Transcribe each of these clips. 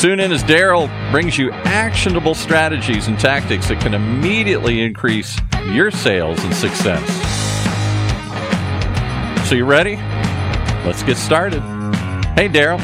Tune in as Daryl brings you actionable strategies and tactics that can immediately increase your sales and success. So, you ready? Let's get started. Hey, Daryl.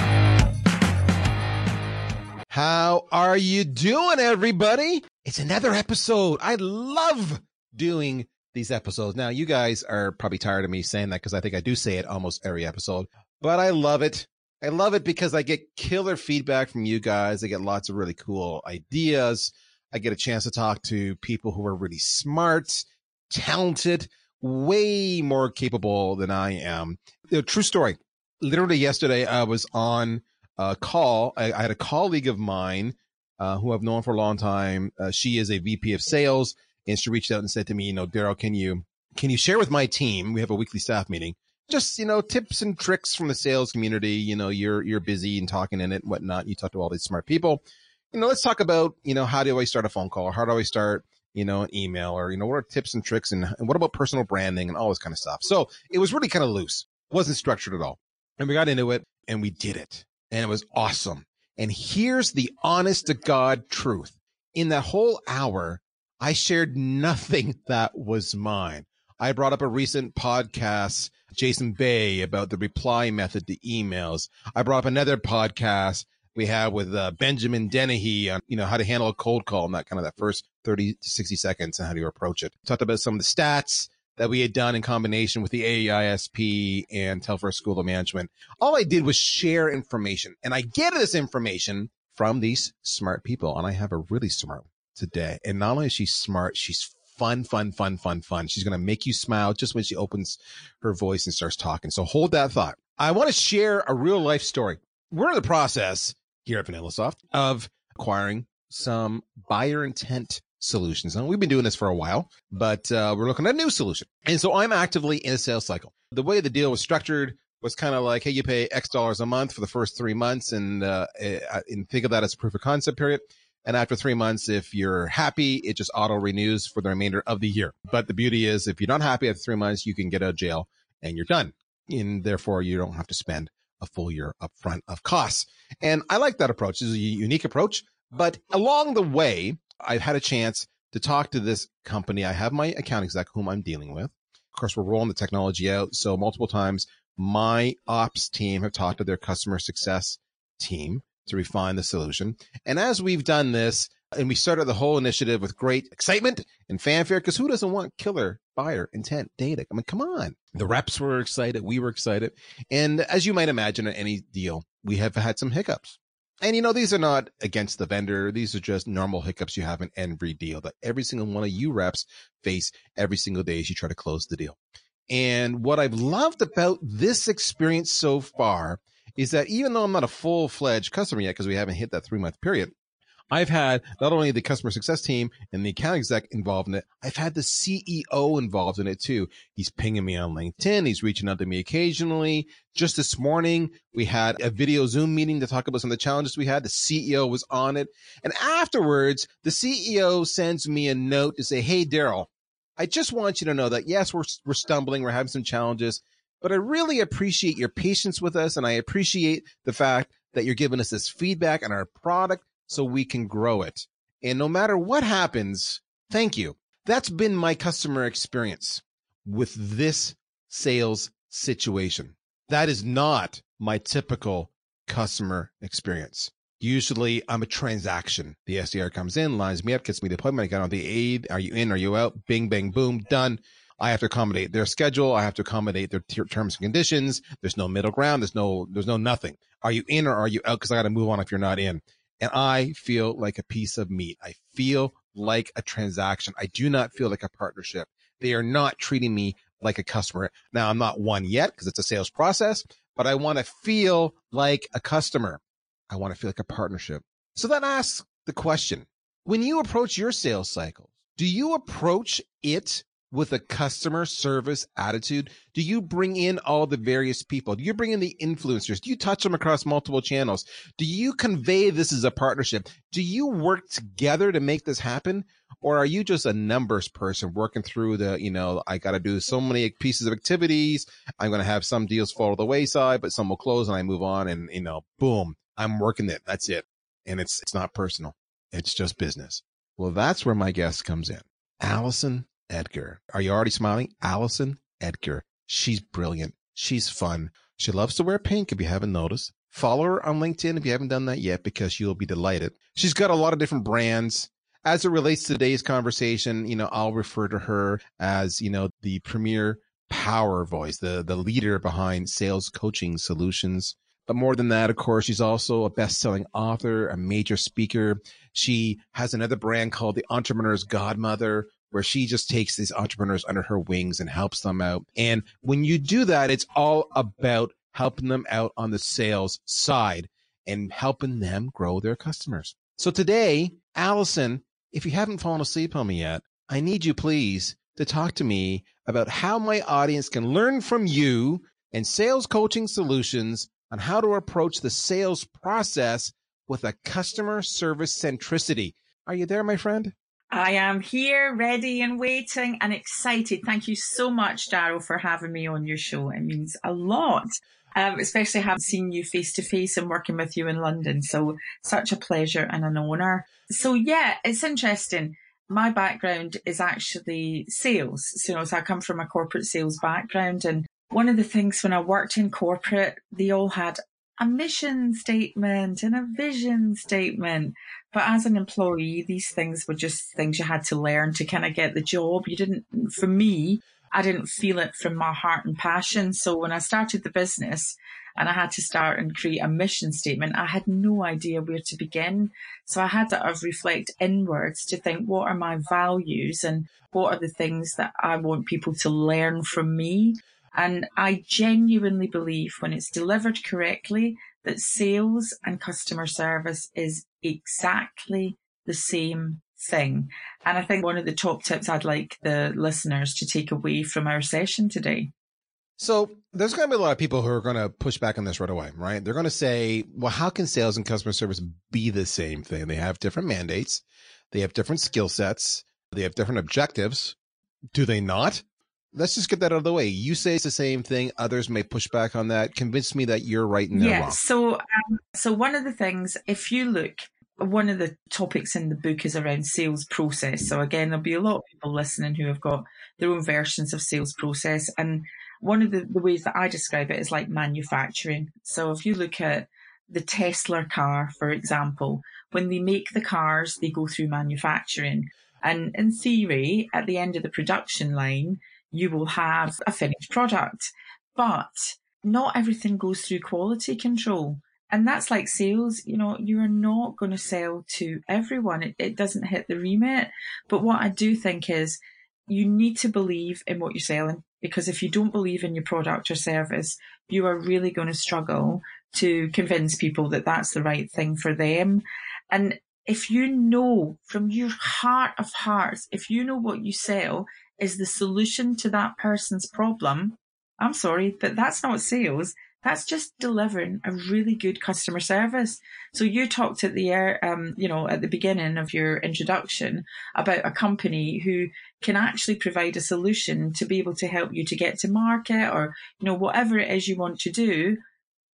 How are you doing, everybody? It's another episode. I love doing these episodes. Now, you guys are probably tired of me saying that because I think I do say it almost every episode, but I love it. I love it because I get killer feedback from you guys. I get lots of really cool ideas. I get a chance to talk to people who are really smart, talented, way more capable than I am. You know, true story. Literally yesterday, I was on a call. I, I had a colleague of mine uh, who I've known for a long time. Uh, she is a VP of sales, and she reached out and said to me, "You know, Daryl, can you can you share with my team? We have a weekly staff meeting just you know tips and tricks from the sales community. You know you're you're busy and talking in it and whatnot. You talk to all these smart people. You know let's talk about you know how do i start a phone call? Or how do i start you know an email or you know what are tips and tricks and, and what about personal branding and all this kind of stuff? So it was really kind of loose. Wasn't structured at all. And we got into it and we did it. And it was awesome. And here's the honest to god truth. In that whole hour i shared nothing that was mine. I brought up a recent podcast Jason Bay about the reply method to emails. I brought up another podcast we have with uh, Benjamin Dennehy on, you know, how to handle a cold call and that kind of that first 30 to 60 seconds and how do you approach it. Talked about some of the stats that we had done in combination with the AISP and Telfer School of Management. All I did was share information and I get this information from these smart people. And I have a really smart today. And not only is she smart, she's fun, fun, fun, fun, fun. She's going to make you smile just when she opens her voice and starts talking. So hold that thought. I want to share a real life story. We're in the process here at VanillaSoft of acquiring some buyer intent solutions. And we've been doing this for a while, but uh, we're looking at a new solution. And so I'm actively in a sales cycle. The way the deal was structured was kind of like, hey, you pay X dollars a month for the first three months, and uh, eh, and think of that as a proof of concept period. And after three months, if you're happy, it just auto renews for the remainder of the year. But the beauty is if you're not happy after three months, you can get out of jail and you're done. And therefore you don't have to spend a full year upfront of costs. And I like that approach. This is a unique approach. But along the way, I've had a chance to talk to this company. I have my account exec whom I'm dealing with. Of course, we're rolling the technology out. So multiple times my ops team have talked to their customer success team to refine the solution. And as we've done this, and we started the whole initiative with great excitement and fanfare, because who doesn't want killer buyer intent data? I mean, come on. The reps were excited. We were excited. And as you might imagine at any deal, we have had some hiccups. And you know, these are not against the vendor. These are just normal hiccups you have in every deal that every single one of you reps face every single day as you try to close the deal. And what I've loved about this experience so far is that even though I'm not a full fledged customer yet, because we haven't hit that three month period, I've had not only the customer success team and the account exec involved in it, I've had the CEO involved in it too. He's pinging me on LinkedIn. He's reaching out to me occasionally. Just this morning, we had a video Zoom meeting to talk about some of the challenges we had. The CEO was on it. And afterwards, the CEO sends me a note to say, Hey, Daryl, I just want you to know that yes, we're, we're stumbling. We're having some challenges but I really appreciate your patience with us. And I appreciate the fact that you're giving us this feedback on our product so we can grow it. And no matter what happens, thank you. That's been my customer experience with this sales situation. That is not my typical customer experience. Usually I'm a transaction. The SDR comes in, lines me up, gets me the appointment. I get on the aid. Are you in? Are you out? Bing, bang, boom, done. I have to accommodate their schedule. I have to accommodate their terms and conditions. There's no middle ground. There's no, there's no nothing. Are you in or are you out? Cause I got to move on if you're not in. And I feel like a piece of meat. I feel like a transaction. I do not feel like a partnership. They are not treating me like a customer. Now I'm not one yet because it's a sales process, but I want to feel like a customer. I want to feel like a partnership. So then ask the question, when you approach your sales cycle, do you approach it with a customer service attitude? Do you bring in all the various people? Do you bring in the influencers? Do you touch them across multiple channels? Do you convey this as a partnership? Do you work together to make this happen? Or are you just a numbers person working through the, you know, I got to do so many pieces of activities. I'm going to have some deals fall to the wayside, but some will close and I move on and, you know, boom, I'm working it. That's it. And it's, it's not personal. It's just business. Well, that's where my guest comes in. Alison Edgar. Are you already smiling? Alison Edgar. She's brilliant. She's fun. She loves to wear pink if you haven't noticed. Follow her on LinkedIn if you haven't done that yet because you'll be delighted. She's got a lot of different brands. As it relates to today's conversation, you know, I'll refer to her as, you know, the premier power voice, the, the leader behind sales coaching solutions. But more than that, of course, she's also a best-selling author, a major speaker. She has another brand called the Entrepreneur's Godmother, where she just takes these entrepreneurs under her wings and helps them out. And when you do that, it's all about helping them out on the sales side and helping them grow their customers. So today, Alison, if you haven't fallen asleep on me yet, I need you please to talk to me about how my audience can learn from you and sales coaching solutions on how to approach the sales process with a customer service centricity. Are you there, my friend? I am here, ready and waiting and excited. Thank you so much, Daryl, for having me on your show. It means a lot, um, especially having seen you face to face and working with you in London. So, such a pleasure and an honour. So, yeah, it's interesting. My background is actually sales. So, you know, so I come from a corporate sales background. And one of the things when I worked in corporate, they all had a mission statement and a vision statement. But as an employee, these things were just things you had to learn to kind of get the job. You didn't, for me, I didn't feel it from my heart and passion. So when I started the business and I had to start and create a mission statement, I had no idea where to begin. So I had to reflect inwards to think, what are my values and what are the things that I want people to learn from me? And I genuinely believe when it's delivered correctly, that sales and customer service is exactly the same thing. And I think one of the top tips I'd like the listeners to take away from our session today. So there's going to be a lot of people who are going to push back on this right away, right? They're going to say, well, how can sales and customer service be the same thing? They have different mandates. They have different skill sets. They have different objectives. Do they not? Let's just get that out of the way. You say it's the same thing. Others may push back on that. Convince me that you're right and they're yeah, wrong. So, um, so one of the things, if you look, one of the topics in the book is around sales process. So again, there'll be a lot of people listening who have got their own versions of sales process. And one of the, the ways that I describe it is like manufacturing. So if you look at the Tesla car, for example, when they make the cars, they go through manufacturing. And in theory, at the end of the production line, you will have a finished product. But not everything goes through quality control. And that's like sales, you know, you're not going to sell to everyone. It, it doesn't hit the remit. But what I do think is you need to believe in what you're selling because if you don't believe in your product or service, you are really going to struggle to convince people that that's the right thing for them. And if you know from your heart of hearts, if you know what you sell is the solution to that person's problem, I'm sorry, but that's not sales. That's just delivering a really good customer service. So you talked at the um, you know, at the beginning of your introduction about a company who can actually provide a solution to be able to help you to get to market or, you know, whatever it is you want to do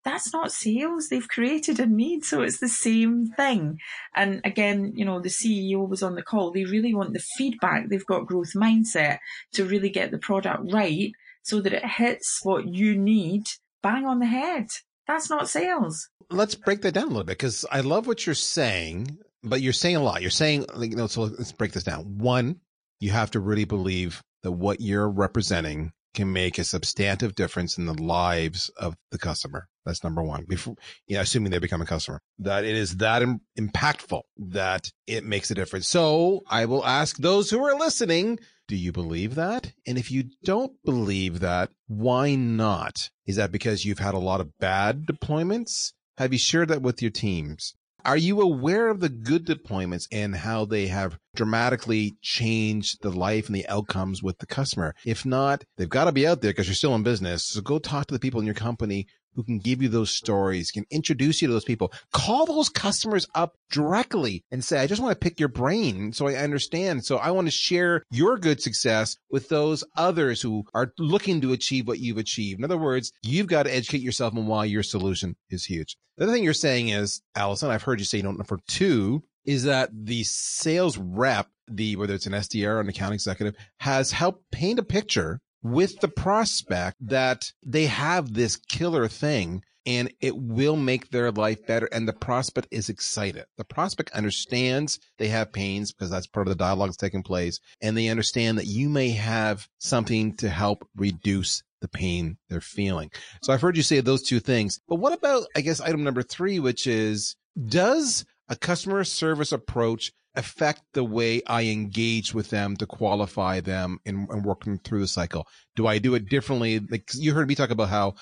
that's not sales. They've created a need. So it's the same thing. And again, you know, the CEO was on the call. They really want the feedback. They've got growth mindset to really get the product right so that it hits what you need bang on the head. That's not sales. Let's break that down a little bit because I love what you're saying, but you're saying a lot. You're saying, you know, so let's break this down. One, you have to really believe that what you're representing can make a substantive difference in the lives of the customer. That's number one. Before, you know, assuming they become a customer, that it is that Im- impactful that it makes a difference. So I will ask those who are listening, do you believe that? And if you don't believe that, why not? Is that because you've had a lot of bad deployments? Have you shared that with your teams? Are you aware of the good deployments and how they have dramatically changed the life and the outcomes with the customer? If not, they've got to be out there because you're still in business. So go talk to the people in your company who can give you those stories, can introduce you to those people. Call those customers up directly and say, I just want to pick your brain so I understand. So I want to share your good success with those others who are looking to achieve what you've achieved. In other words, you've got to educate yourself on why your solution is huge. The other thing you're saying is, Alison, I've heard you say note number two is that the sales rep, the whether it's an SDR or an account executive, has helped paint a picture with the prospect that they have this killer thing and it will make their life better. And the prospect is excited. The prospect understands they have pains because that's part of the dialogue that's taking place. And they understand that you may have something to help reduce the pain they're feeling. So I've heard you say those two things, but what about, I guess, item number three, which is, does a customer service approach affect the way I engage with them to qualify them and, and work them through the cycle? Do I do it differently? Like you heard me talk about how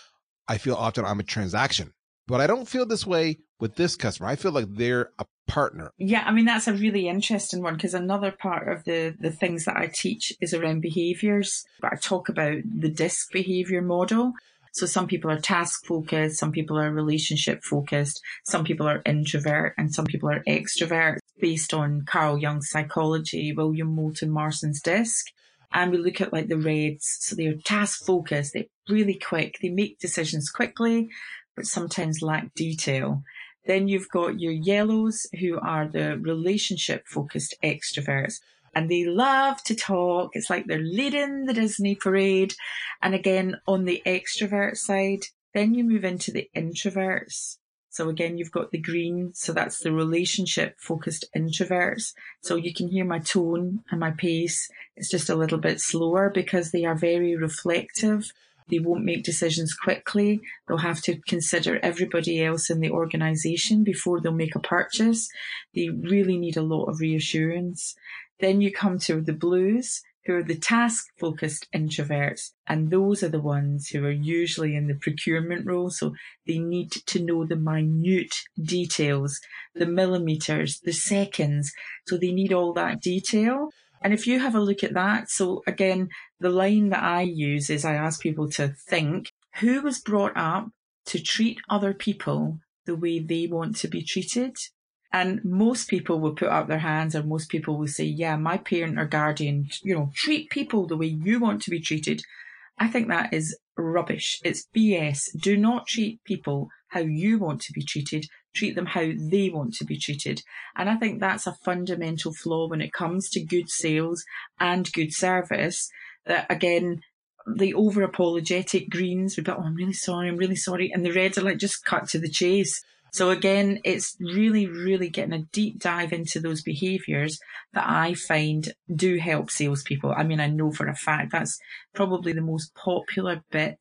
I feel often I'm a transaction, but I don't feel this way with this customer. I feel like they're a partner. Yeah, I mean that's a really interesting one because another part of the the things that I teach is around behaviors. But I talk about the DISC behavior model. So some people are task focused, some people are relationship focused, some people are introvert, and some people are extrovert based on Carl Jung's psychology, William Moulton Marston's disc. And we look at like the reds. So they're task focused. They're really quick. They make decisions quickly, but sometimes lack detail. Then you've got your yellows who are the relationship focused extroverts and they love to talk. It's like they're leading the Disney parade. And again, on the extrovert side, then you move into the introverts. So again, you've got the green. So that's the relationship focused introverts. So you can hear my tone and my pace. It's just a little bit slower because they are very reflective. They won't make decisions quickly. They'll have to consider everybody else in the organization before they'll make a purchase. They really need a lot of reassurance. Then you come to the blues, who are the task focused introverts. And those are the ones who are usually in the procurement role. So they need to know the minute details, the millimeters, the seconds. So they need all that detail. And if you have a look at that, so again, the line that I use is I ask people to think who was brought up to treat other people the way they want to be treated? And most people will put up their hands or most people will say, yeah, my parent or guardian, you know, treat people the way you want to be treated. I think that is rubbish. It's BS. Do not treat people how you want to be treated. Treat them how they want to be treated. And I think that's a fundamental flaw when it comes to good sales and good service that again, the over apologetic greens, we've got, oh, I'm really sorry, I'm really sorry. And the reds are like, just cut to the chase. So again, it's really, really getting a deep dive into those behaviors that I find do help salespeople. I mean, I know for a fact that's probably the most popular bit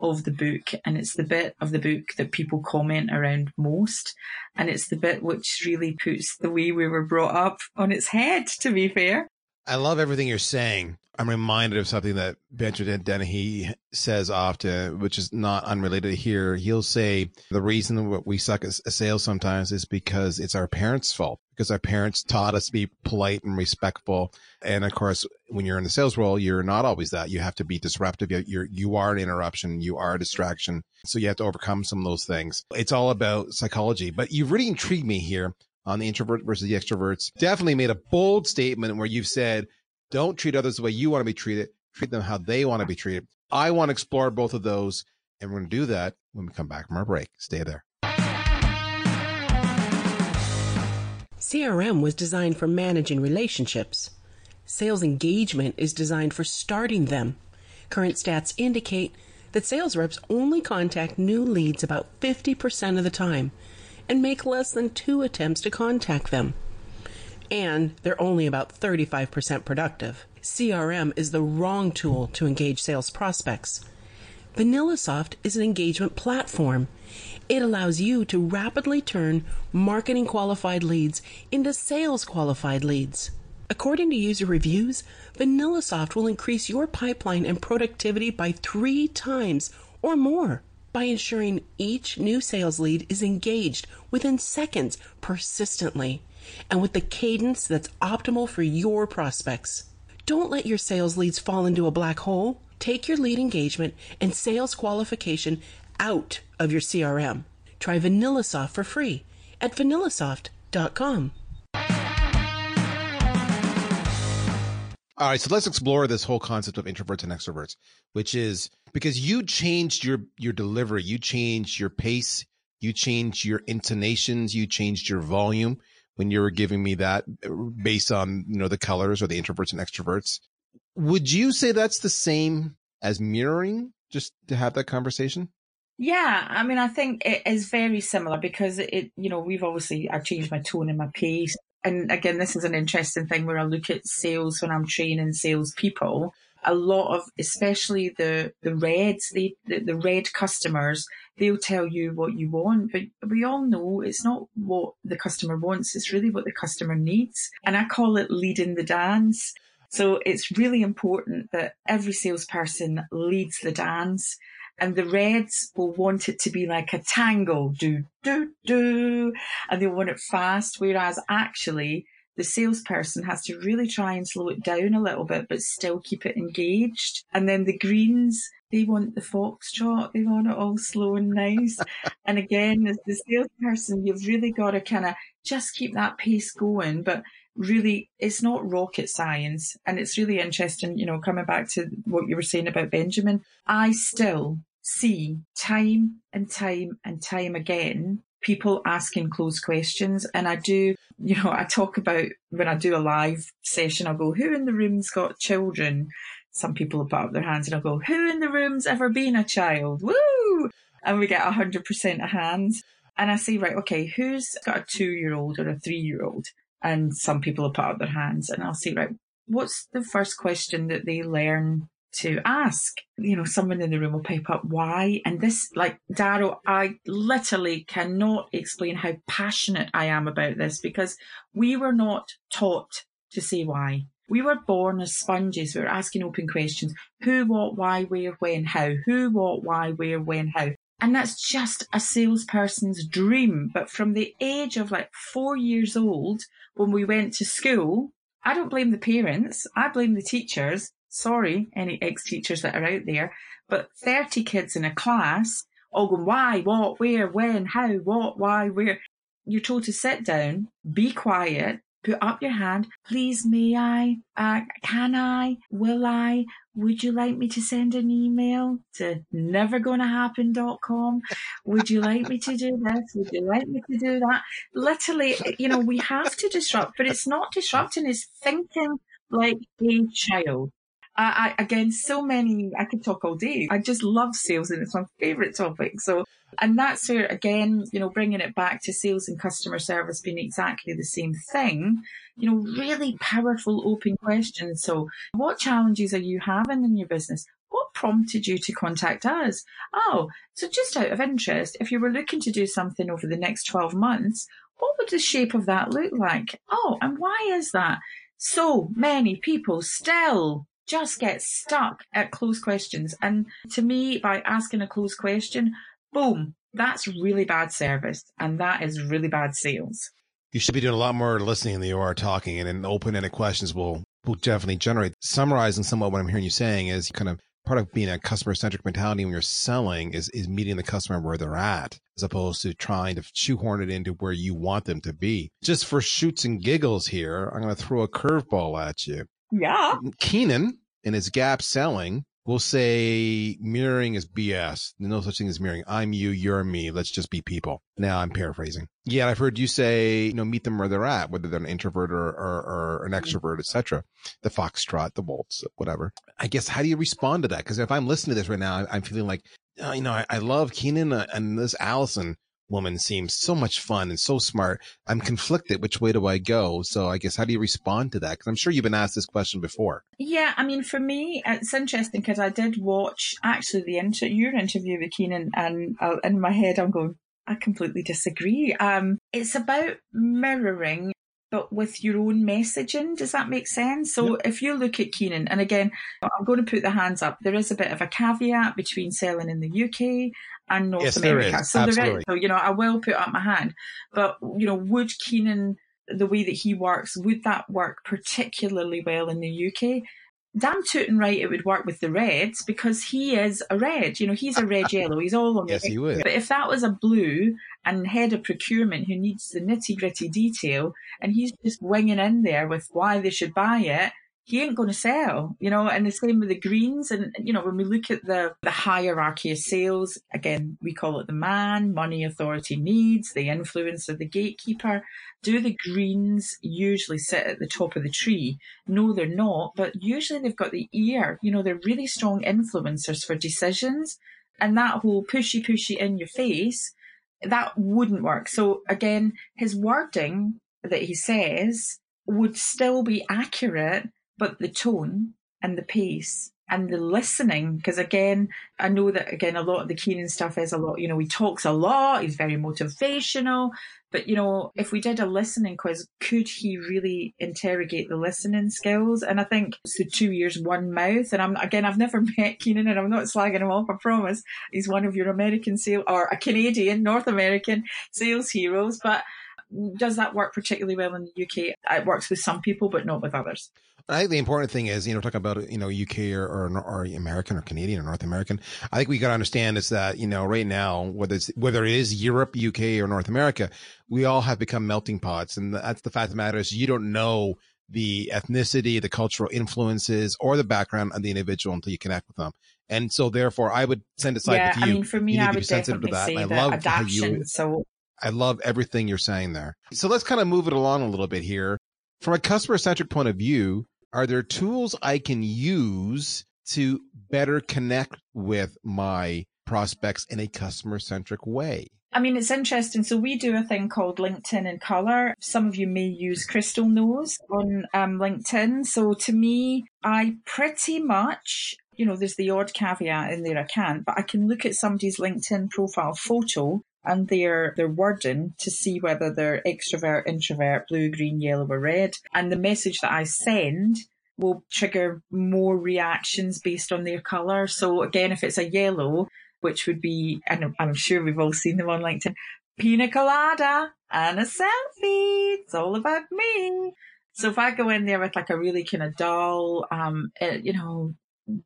of the book and it's the bit of the book that people comment around most and it's the bit which really puts the way we were brought up on its head to be fair I love everything you're saying. I'm reminded of something that Benjamin Dennehy says often, which is not unrelated here. He'll say the reason what we suck at sales sometimes is because it's our parents' fault, because our parents taught us to be polite and respectful. And of course, when you're in the sales role, you're not always that. You have to be disruptive. You're, you are an interruption. You are a distraction. So you have to overcome some of those things. It's all about psychology, but you've really intrigued me here on the introvert versus the extroverts. Definitely made a bold statement where you've said, don't treat others the way you want to be treated. Treat them how they want to be treated. I want to explore both of those. And we're going to do that when we come back from our break. Stay there. CRM was designed for managing relationships. Sales engagement is designed for starting them. Current stats indicate that sales reps only contact new leads about 50% of the time and make less than two attempts to contact them. And they're only about 35% productive. CRM is the wrong tool to engage sales prospects. VanillaSoft is an engagement platform. It allows you to rapidly turn marketing qualified leads into sales qualified leads. According to user reviews, VanillaSoft will increase your pipeline and productivity by three times or more. By ensuring each new sales lead is engaged within seconds persistently and with the cadence that's optimal for your prospects. Don't let your sales leads fall into a black hole. Take your lead engagement and sales qualification out of your CRM. Try VanillaSoft for free at vanillasoft.com. All right, so let's explore this whole concept of introverts and extroverts, which is because you changed your your delivery, you changed your pace, you changed your intonations, you changed your volume when you were giving me that uh, based on, you know, the colors or the introverts and extroverts. Would you say that's the same as mirroring just to have that conversation? Yeah, I mean, I think it is very similar because it, you know, we've obviously, I changed my tone and my pace. And again, this is an interesting thing where I look at sales when I'm training sales people. A lot of, especially the, the reds, the, the red customers, they'll tell you what you want, but we all know it's not what the customer wants. It's really what the customer needs. And I call it leading the dance. So it's really important that every salesperson leads the dance and the Reds will want it to be like a tango, do, do, do, and they want it fast. Whereas actually the salesperson has to really try and slow it down a little bit, but still keep it engaged. And then the Greens, they want the foxtrot. They want it all slow and nice. and again, as the salesperson, you've really got to kind of just keep that pace going, but really it's not rocket science and it's really interesting you know coming back to what you were saying about benjamin. I still see time and time and time again people asking closed questions and i do you know i talk about when i do a live session i'll go who in the room's got children? Some people will put up their hands and i'll go who in the room's ever been a child? Woo! And we get 100% of hands. And i say right okay who's got a two year old or a three year old and some people will put up their hands and I'll say, right, what's the first question that they learn to ask? You know, someone in the room will pipe up why. And this, like, Darrow, I literally cannot explain how passionate I am about this because we were not taught to say why. We were born as sponges. We were asking open questions. Who, what, why, where, when, how? Who, what, why, where, when, how? And that's just a salesperson's dream. But from the age of like four years old, when we went to school, I don't blame the parents. I blame the teachers. Sorry, any ex-teachers that are out there, but 30 kids in a class all going, why, what, where, when, how, what, why, where. You're told to sit down, be quiet, put up your hand. Please, may I? Uh, can I? Will I? Would you like me to send an email to nevergonnahappen.com? Would you like me to do this? Would you like me to do that? Literally, you know, we have to disrupt, but it's not disrupting, it's thinking like a child. I, I, again, so many, I could talk all day. I just love sales and it's my favorite topic. So, and that's where, again, you know, bringing it back to sales and customer service being exactly the same thing, you know, really powerful open questions. So what challenges are you having in your business? What prompted you to contact us? Oh, so just out of interest, if you were looking to do something over the next 12 months, what would the shape of that look like? Oh, and why is that? So many people still just get stuck at closed questions. And to me, by asking a closed question, boom, that's really bad service. And that is really bad sales. You should be doing a lot more listening than you are talking and open ended questions will, will definitely generate. Summarizing somewhat what I'm hearing you saying is kind of part of being a customer centric mentality when you're selling is, is meeting the customer where they're at as opposed to trying to shoehorn it into where you want them to be. Just for shoots and giggles here, I'm going to throw a curveball at you. Yeah. Keenan in his gap selling will say mirroring is BS. No such thing as mirroring. I'm you, you're me. Let's just be people. Now I'm paraphrasing. Yeah, I've heard you say, you know, meet them where they're at, whether they're an introvert or, or, or an extrovert, etc. The foxtrot, the waltz, whatever. I guess how do you respond to that? Because if I'm listening to this right now, I'm feeling like, oh, you know, I, I love Keenan uh, and this Alison woman seems so much fun and so smart. I'm conflicted. Which way do I go? So I guess how do you respond to that? Because I'm sure you've been asked this question before. Yeah, I mean, for me, it's interesting because I did watch actually the inter- your interview with Keenan, and uh, in my head, I'm going, I completely disagree. Um, it's about mirroring but with your own messaging. Does that make sense? So yep. if you look at Keenan, and again, I'm going to put the hands up, there is a bit of a caveat between selling in the UK and North Yes, America. is. So there Absolutely. is, so you know, I will put up my hand. But you know, would Keenan the way that he works, would that work particularly well in the UK? Damn tootin' right it would work with the Reds because he is a red. You know, he's a red yellow. He's all on Yes, the he would. But if that was a blue and head of procurement who needs the nitty gritty detail and he's just winging in there with why they should buy it, he ain't going to sell, you know, and the same with the greens. And, you know, when we look at the, the hierarchy of sales, again, we call it the man, money, authority, needs, the influence of the gatekeeper. Do the greens usually sit at the top of the tree? No, they're not, but usually they've got the ear. You know, they're really strong influencers for decisions. And that whole pushy, pushy in your face, that wouldn't work. So again, his wording that he says would still be accurate, but the tone and the pace and the listening, because again, I know that again, a lot of the Keenan stuff is a lot, you know, he talks a lot, he's very motivational, but you know, if we did a listening quiz, could he really interrogate the listening skills? And I think it's the two ears, one mouth. And I'm again, I've never met Keenan, and I'm not slagging him off. I promise. He's one of your American sales or a Canadian, North American sales heroes. But does that work particularly well in the UK? It works with some people, but not with others. I think the important thing is, you know, talking about, you know, UK or, or, or American or Canadian or North American. I think we got to understand is that, you know, right now, whether it's, whether it is Europe, UK or North America, we all have become melting pots. And that's the fact of the matter is you don't know the ethnicity, the cultural influences or the background of the individual until you connect with them. And so therefore I would send aside yeah, with you. I mean, for me, you I to be would sensitive to that. say I love how you. So I love everything you're saying there. So let's kind of move it along a little bit here. From a customer centric point of view, are there tools I can use to better connect with my prospects in a customer centric way? I mean, it's interesting. So we do a thing called LinkedIn in color. Some of you may use Crystal Knows on um, LinkedIn. So to me, I pretty much, you know, there's the odd caveat in there I can't, but I can look at somebody's LinkedIn profile photo and their their wording to see whether they're extrovert, introvert, blue, green, yellow, or red. And the message that I send will trigger more reactions based on their color. So again, if it's a yellow, which would be, and I'm- I'm sure we've all seen them on LinkedIn, pina colada and a selfie. It's all about me. So if I go in there with like a really kind of dull, um, eh, you know,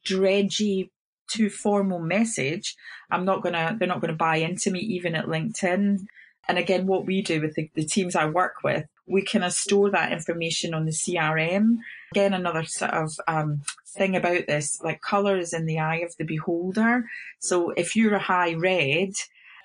dredgy, too formal message, I'm not gonna, they're not gonna buy into me even at LinkedIn. And again, what we do with the, the teams I work with, we kind of store that information on the CRM. Again, another sort of um, thing about this, like color is in the eye of the beholder. So if you're a high red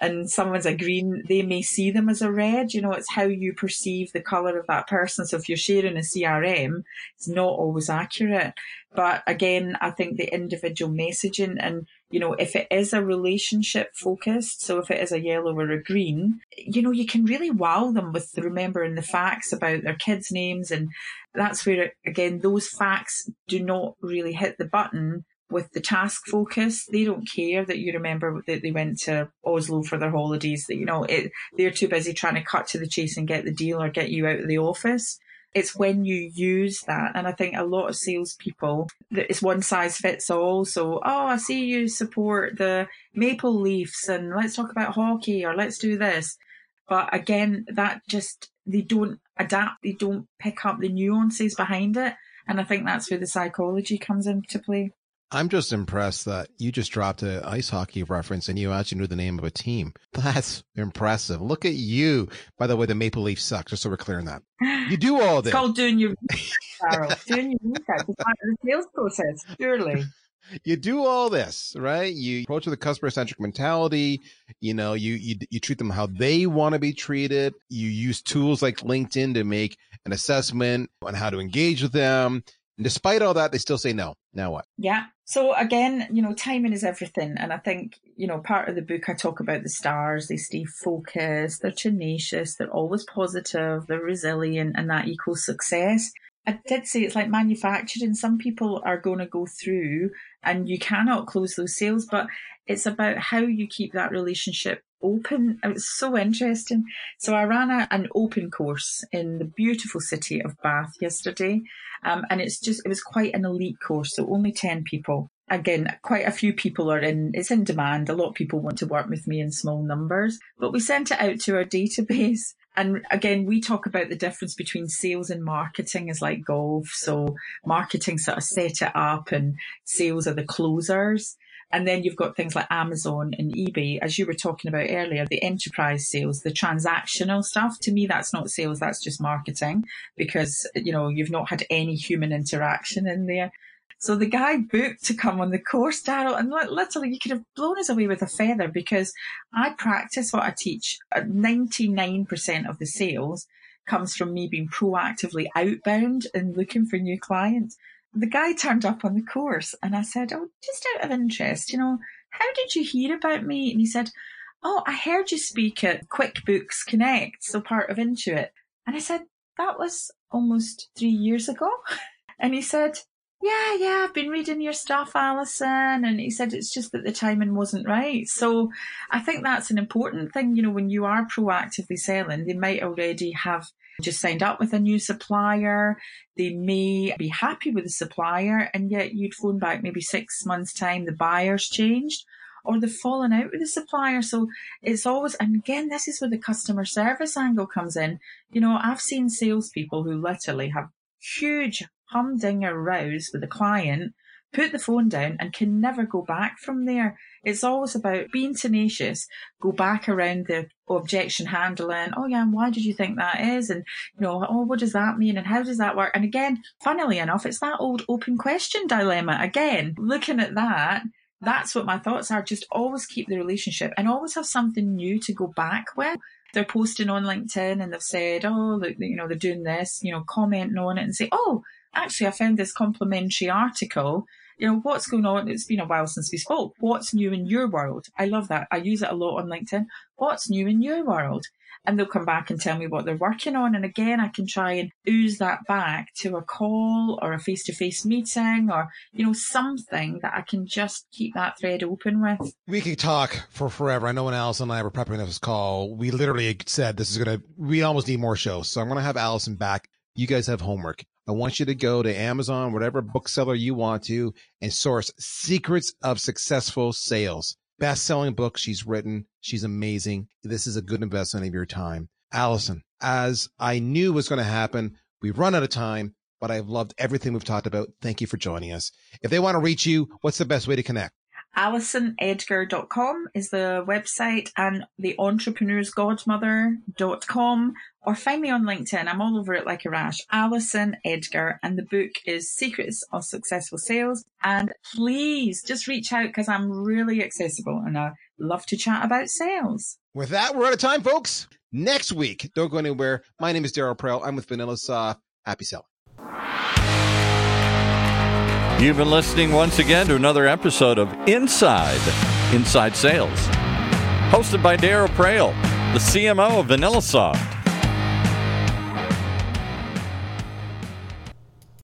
and someone's a green, they may see them as a red. You know, it's how you perceive the color of that person. So if you're sharing a CRM, it's not always accurate. But again, I think the individual messaging and, you know, if it is a relationship focused, so if it is a yellow or a green, you know, you can really wow them with remembering the facts about their kids' names. And that's where, again, those facts do not really hit the button with the task focus. They don't care that you remember that they went to Oslo for their holidays, that, you know, it, they're too busy trying to cut to the chase and get the deal or get you out of the office. It's when you use that. And I think a lot of salespeople, that it's one size fits all. So, oh, I see you support the Maple Leafs and let's talk about hockey or let's do this. But again, that just, they don't adapt, they don't pick up the nuances behind it. And I think that's where the psychology comes into play. I'm just impressed that you just dropped an ice hockey reference and you actually knew the name of a team. That's impressive. Look at you. By the way, the Maple Leaf sucks, just so we're clear on that. You do all this. It's called doing your research, Carol. doing your research. It's part of the sales process, surely. you do all this, right? You approach with a customer centric mentality. You know, you, you, you treat them how they want to be treated. You use tools like LinkedIn to make an assessment on how to engage with them. Despite all that, they still say no. Now what? Yeah. So again, you know, timing is everything. And I think, you know, part of the book, I talk about the stars. They stay focused. They're tenacious. They're always positive. They're resilient and that equals success. I did say it's like manufacturing. Some people are going to go through and you cannot close those sales, but it's about how you keep that relationship open. It was so interesting. So I ran a, an open course in the beautiful city of Bath yesterday. Um, and it's just, it was quite an elite course. So only 10 people. again, quite a few people are in, it's in demand. A lot of people want to work with me in small numbers, but we sent it out to our database. And again, we talk about the difference between sales and marketing is like golf. So marketing sort of set it up and sales are the closers. And then you've got things like Amazon and eBay, as you were talking about earlier, the enterprise sales, the transactional stuff. To me, that's not sales. That's just marketing because, you know, you've not had any human interaction in there. So the guy booked to come on the course, Daryl, and literally you could have blown us away with a feather because I practice what I teach. Uh, 99% of the sales comes from me being proactively outbound and looking for new clients the guy turned up on the course and I said, Oh, just out of interest, you know, how did you hear about me? And he said, Oh, I heard you speak at QuickBooks Connect, so part of Intuit. And I said, That was almost three years ago. And he said, yeah, yeah, I've been reading your stuff, Alison. And he said it's just that the timing wasn't right. So I think that's an important thing. You know, when you are proactively selling, they might already have just signed up with a new supplier. They may be happy with the supplier and yet you'd phone back maybe six months time, the buyer's changed or they've fallen out with the supplier. So it's always, and again, this is where the customer service angle comes in. You know, I've seen salespeople who literally have huge humdinger rows with a client, put the phone down and can never go back from there. It's always about being tenacious, go back around the objection handling. Oh yeah, and why did you think that is? And you know, oh, what does that mean? And how does that work? And again, funnily enough, it's that old open question dilemma. Again, looking at that, that's what my thoughts are. Just always keep the relationship and always have something new to go back with. They're posting on LinkedIn and they've said, oh, look, you know, they're doing this, you know, commenting on it and say, oh, actually, I found this complimentary article. You know, what's going on? It's been a while since we spoke. What's new in your world? I love that. I use it a lot on LinkedIn. What's new in your world? And they'll come back and tell me what they're working on. And again, I can try and ooze that back to a call or a face to face meeting or, you know, something that I can just keep that thread open with. We could talk for forever. I know when Alison and I were prepping this call, we literally said this is going to, we almost need more shows. So I'm going to have Alison back. You guys have homework. I want you to go to Amazon, whatever bookseller you want to, and source Secrets of Successful Sales. Best selling book she's written. She's amazing. This is a good investment of your time. Alison, as I knew was going to happen, we've run out of time, but I've loved everything we've talked about. Thank you for joining us. If they want to reach you, what's the best way to connect? AlisonEdgar.com is the website and the entrepreneursgodmother.com or find me on LinkedIn. I'm all over it like a rash. Alison Edgar and the book is Secrets of Successful Sales. And please just reach out because I'm really accessible and I love to chat about sales. With that, we're out of time, folks. Next week, don't go anywhere. My name is Daryl Praill. I'm with VanillaSoft. Happy selling. You've been listening once again to another episode of Inside Inside Sales, hosted by Daryl Praill, the CMO of VanillaSoft.